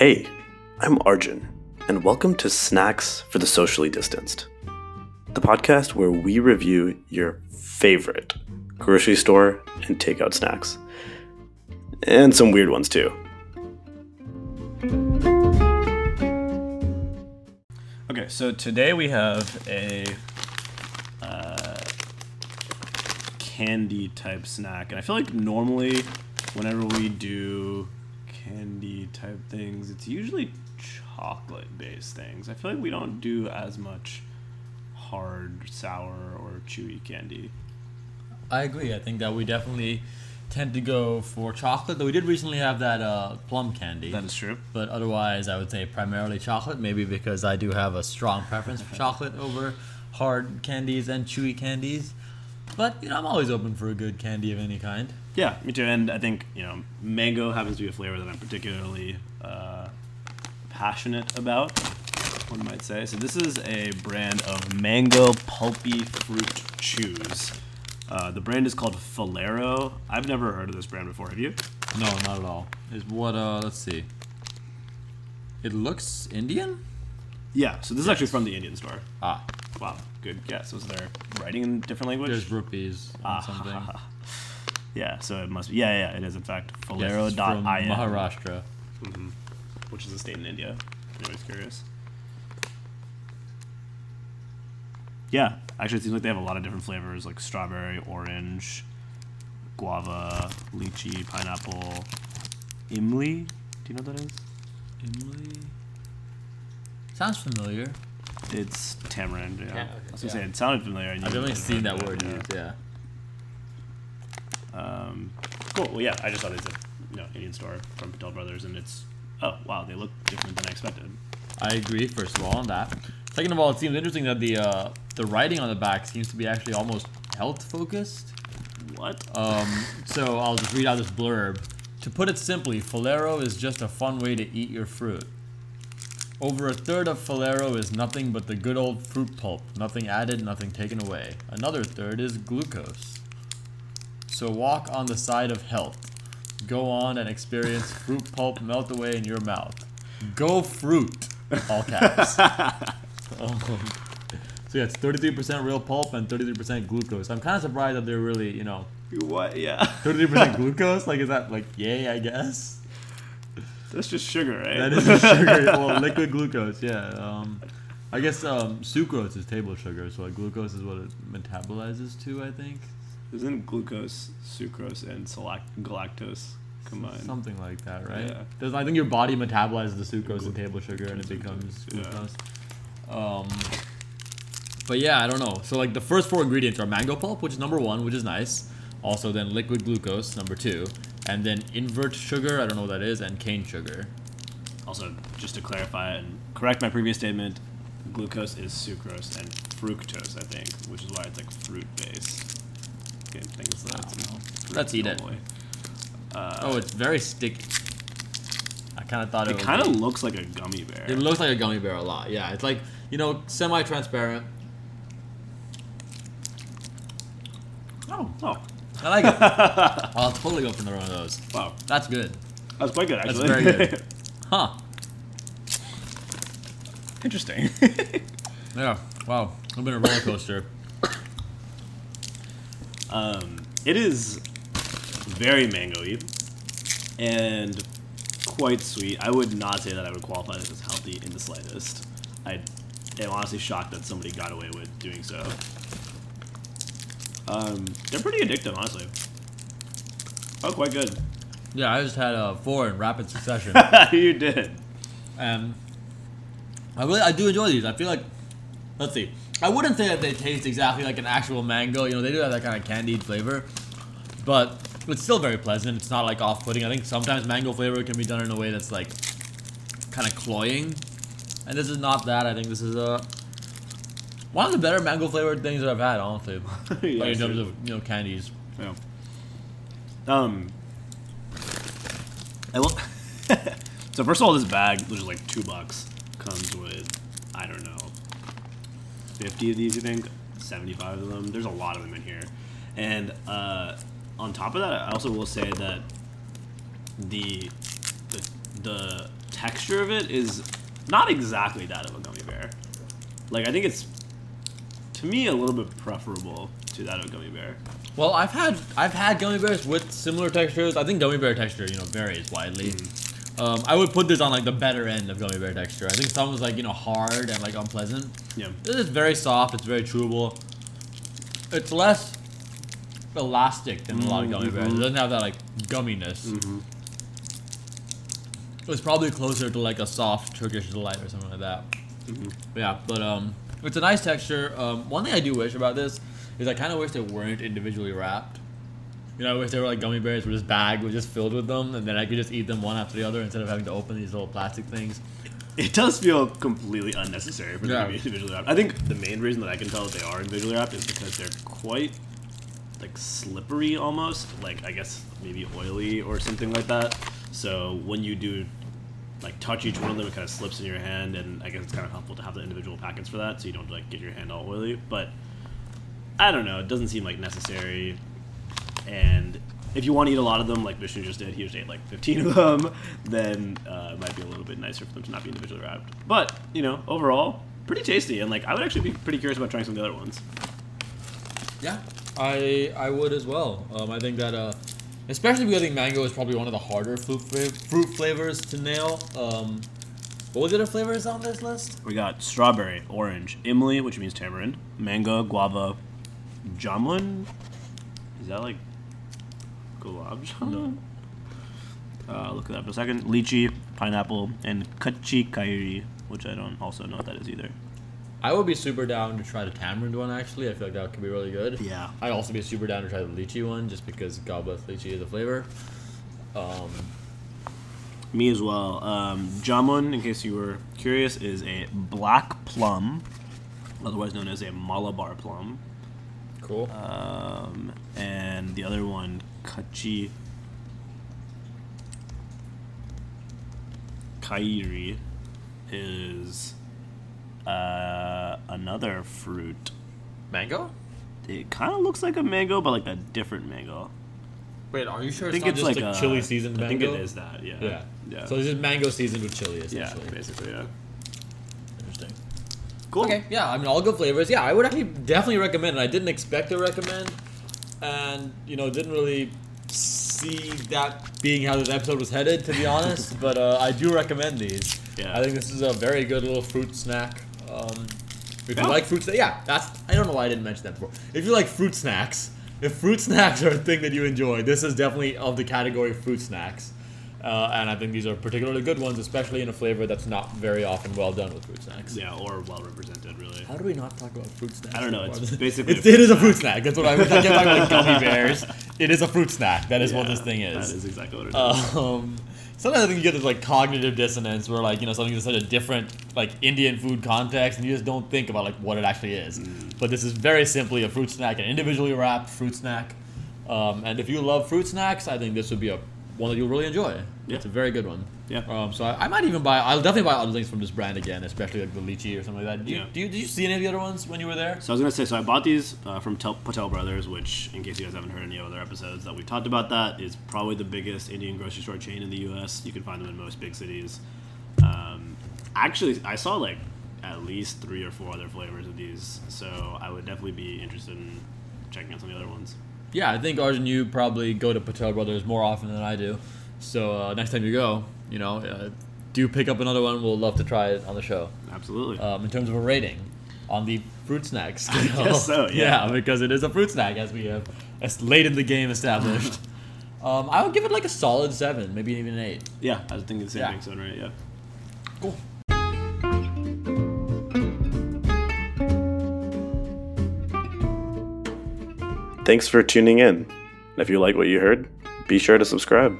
Hey, I'm Arjun, and welcome to Snacks for the Socially Distanced, the podcast where we review your favorite grocery store and takeout snacks, and some weird ones too. Okay, so today we have a uh, candy type snack, and I feel like normally, whenever we do type things, it's usually chocolate based things. I feel like we don't do as much hard, sour, or chewy candy. I agree. I think that we definitely tend to go for chocolate. Though we did recently have that uh, plum candy. That is true. But otherwise, I would say primarily chocolate. Maybe because I do have a strong preference for chocolate over hard candies and chewy candies. But you know, I'm always open for a good candy of any kind. Yeah, me too. And I think you know, mango happens to be a flavor that I'm particularly uh, passionate about. One might say. So this is a brand of mango pulpy fruit chews. Uh, the brand is called Falero. I've never heard of this brand before. Have you? No, not at all. Is what? Uh, let's see. It looks Indian. Yeah. So this is actually from the Indian store. Ah, Wow, good guess. Was there writing in different language? there's rupees and Ah, something. yeah. So it must be. Yeah, yeah. It is in fact Yes, it's from Falero.in, Maharashtra. Mm-hmm. which is a state in India. If anybody's curious. Yeah, actually, it seems like they have a lot of different flavors, like strawberry, orange, guava, lychee, pineapple, imli. Do you know what that is? Imli. Sounds familiar. It's tamarind. Yeah, Yeah, okay, I was gonna yeah. say it sounded familiar. I knew I've definitely seen that word Yeah. used. Yeah. Um, cool. Well, yeah, I just thought it's a you know Indian store from Patel Brothers, and it's oh wow, they look different than I expected. I agree. First of all, on that. Second of all, it seems interesting that the uh, the writing on the back seems to be actually almost health focused. What? Um, so I'll just read out this blurb. To put it simply, Falero is just a fun way to eat your fruit. Over a third of Falero is nothing but the good old fruit pulp, nothing added, nothing taken away. Another third is glucose. So walk on the side of health. Go on and experience fruit pulp melt away in your mouth. Go fruit! All caps. Um, so yeah, it's 33% real pulp and 33% glucose. I'm kind of surprised that they're really, you know, What? Yeah, 33% glucose? Like, is that like, yay, I guess? that's just sugar, right? That is sugar. well, liquid glucose, yeah. Um, I guess um, sucrose is table sugar, so like glucose is what it metabolizes to, I think. Isn't glucose, sucrose, and galactose combined? Something like that, right? Yeah. Does, I think your body metabolizes the sucrose and table sugar and it becomes Yeah. Um, but yeah, I don't know. So like the first four ingredients are mango pulp, which is number one, which is nice. Also then liquid glucose, number two. And then invert sugar, I don't know what that is, and cane sugar. Also, just to clarify and correct my previous statement, glucose is sucrose and fructose, I think, which is why it's like fruit based. Things that Let's eat it. normally. oh, it's very sticky. I kind of thought it, It kind of looks like a gummy bear. It looks like a gummy bear a lot. Yeah, it's like you know semi-transparent. oh, oh, I like it. I'll totally go for another one of those. wow, That's good. that's quite good That's actually. very good. Huh? Interesting. Yeah. Wow. I've been a roller coaster. Um, it is very mangoey and quite sweet. I would not say that I would qualify this as healthy in the slightest. I am honestly shocked that somebody got away with doing so. Um, they're pretty addictive, honestly. Oh, quite good. Yeah, I just had uh, four in rapid succession. you did. and I really I do enjoy these. I feel like let's see. I wouldn't say that they taste exactly like an actual mango. You know, they do have that kind of candied flavor, but it's still very pleasant. It's not like off-putting. I think sometimes mango flavor can be done in a way that's like kind of cloying, and this is not that. I think this is a one of the better mango flavored things that I've had, honestly. Yeah, like in terms of you know candies. Yeah. Um. I will. so first of all, this bag, which is like two bucks, comes with I don't know, fifty of these. You think seventy-five of them? There's a lot of them in here, and uh, on top of that, I also will say that the the, the texture of it is not exactly that of a gummy bear. Like I think it's to me a little bit preferable to that of a gummy bear. Well, I've had I've had gummy bears with similar textures. I think gummy bear texture, you know, varies widely. Um, I would put this on like the better end of gummy bear texture. I think some was like you know hard and like unpleasant. Yeah. This is very soft. It's very chewable. It's less elastic than a lot of gummy bears. It doesn't have that like gumminess. It's probably closer to like a soft Turkish delight or something like that. Yeah, but um, it's a nice texture. Um, one thing I do wish about this is I kind of wish they weren't individually wrapped. You know, I wish they were like gummy bears where this bag was just filled with them, and then I could just eat them one after the other instead of having to open these little plastic things. It does feel completely unnecessary for them to be individually wrapped. I think the main reason that I can tell that they are individually wrapped is because they're quite like slippery almost, like I guess maybe oily or something like that. So when you do like touch each one of them, it kind of slips in your hand, and I guess it's kind of helpful to have the individual packets for that, so you don't like get your hand all oily. But I don't know, it doesn't seem like necessary. And if you want to eat a lot of them, like Vishnu just did, he just ate like 15 of them, then uh, it might be a little bit nicer for them to not be individually wrapped. But, you know, overall, pretty tasty. And like, I would actually be pretty curious about trying some of the other ones. Yeah, I I would as well. Um, I think that uh, especially because I think mango is probably one of the harder fruit fruit flavors to nail. Um, what was the other flavors on this list? We got strawberry, orange, imli, which means tamarind, mango, guava, jamun. Is that like gulab jamun? Uh, look at that for a second. Lychee, pineapple, and kachi kairi, which I don't also know what that is either. I would be super down to try the tamarind one. Actually, I feel like that could be really good. Yeah. I'd also be super down to try the lychee one, just because God bless lychee is a flavor. Um, Me as well. Um, jamun, in case you were curious, is a black plum, otherwise known as a Malabar plum. Cool. Um, and the other one, kachi kairi, is uh, another fruit. mango? It kind of looks like a mango, but like a different mango. Wait, are you sure I it's think not it's just like a a chili seasoned I mango? think it is that. Yeah. Yeah. Yeah. So it's just mango seasoned with chili, yeah. essentially. Basically, yeah. Interesting. Cool. Okay, yeah, I mean, all good flavors. Yeah, I would actually definitely recommend it. I didn't expect to recommend, and, you know, didn't really see that being how this episode was headed, to be honest, but uh, I do recommend these. Yeah. I think this is a very good little fruit snack. Um, if Yeah. you like fruit snacks, yeah, that's, I don't know why I didn't mention that before. If you like fruit snacks, if fruit snacks are a thing that you enjoy, this is definitely of the category of fruit snacks. Uh, and I think these are particularly good ones, especially in a flavor that's not very often well done with fruit snacks. Yeah, or well represented, really. How do we not talk about fruit snacks? I don't know, it's basically It's, a it is a fruit snack. That's what I was talking about gummy bears. It is a fruit snack. That is what this thing is. That is. is exactly what it is. Um, sometimes I think you get this like cognitive dissonance where like you know something is such a different like Indian food context and you just don't think about like what it actually is. Mm. But this is very simply a fruit snack, an individually wrapped fruit snack. Um, and if you love fruit snacks, I think this would be a one that you'll really enjoy. Yeah. It's a very good one. Yeah. Um, so I, I might even buy. I'll definitely buy other things from this brand again, especially like the lychee or something like that. Do you, Yeah. do you, did you see any of the other ones when you were there? So I was gonna say, so I bought these uh, from Tel- Patel Brothers, which, in case you guys haven't heard any other episodes that we've talked about, that is probably the biggest Indian grocery store chain in the U.S. You can find them in most big cities. Um, actually, I saw like at least three or four other flavors of these, so I would definitely be interested in checking out some of the other ones. Yeah, I think Arjun, you probably go to Patel Brothers more often than I do. So uh, next time you go, you know, uh, do pick up another one. We'll love to try it on the show. Absolutely. Um, in terms of a rating on the fruit snacks. I guess so, yeah. because it is a fruit snack, as we have as late in the game established. um, I would give it like a solid seven, maybe even an eight. yeah, I was thinking the same yeah. thing, so right? Yeah. Cool. Thanks for tuning in. If you like what you heard, be sure to subscribe.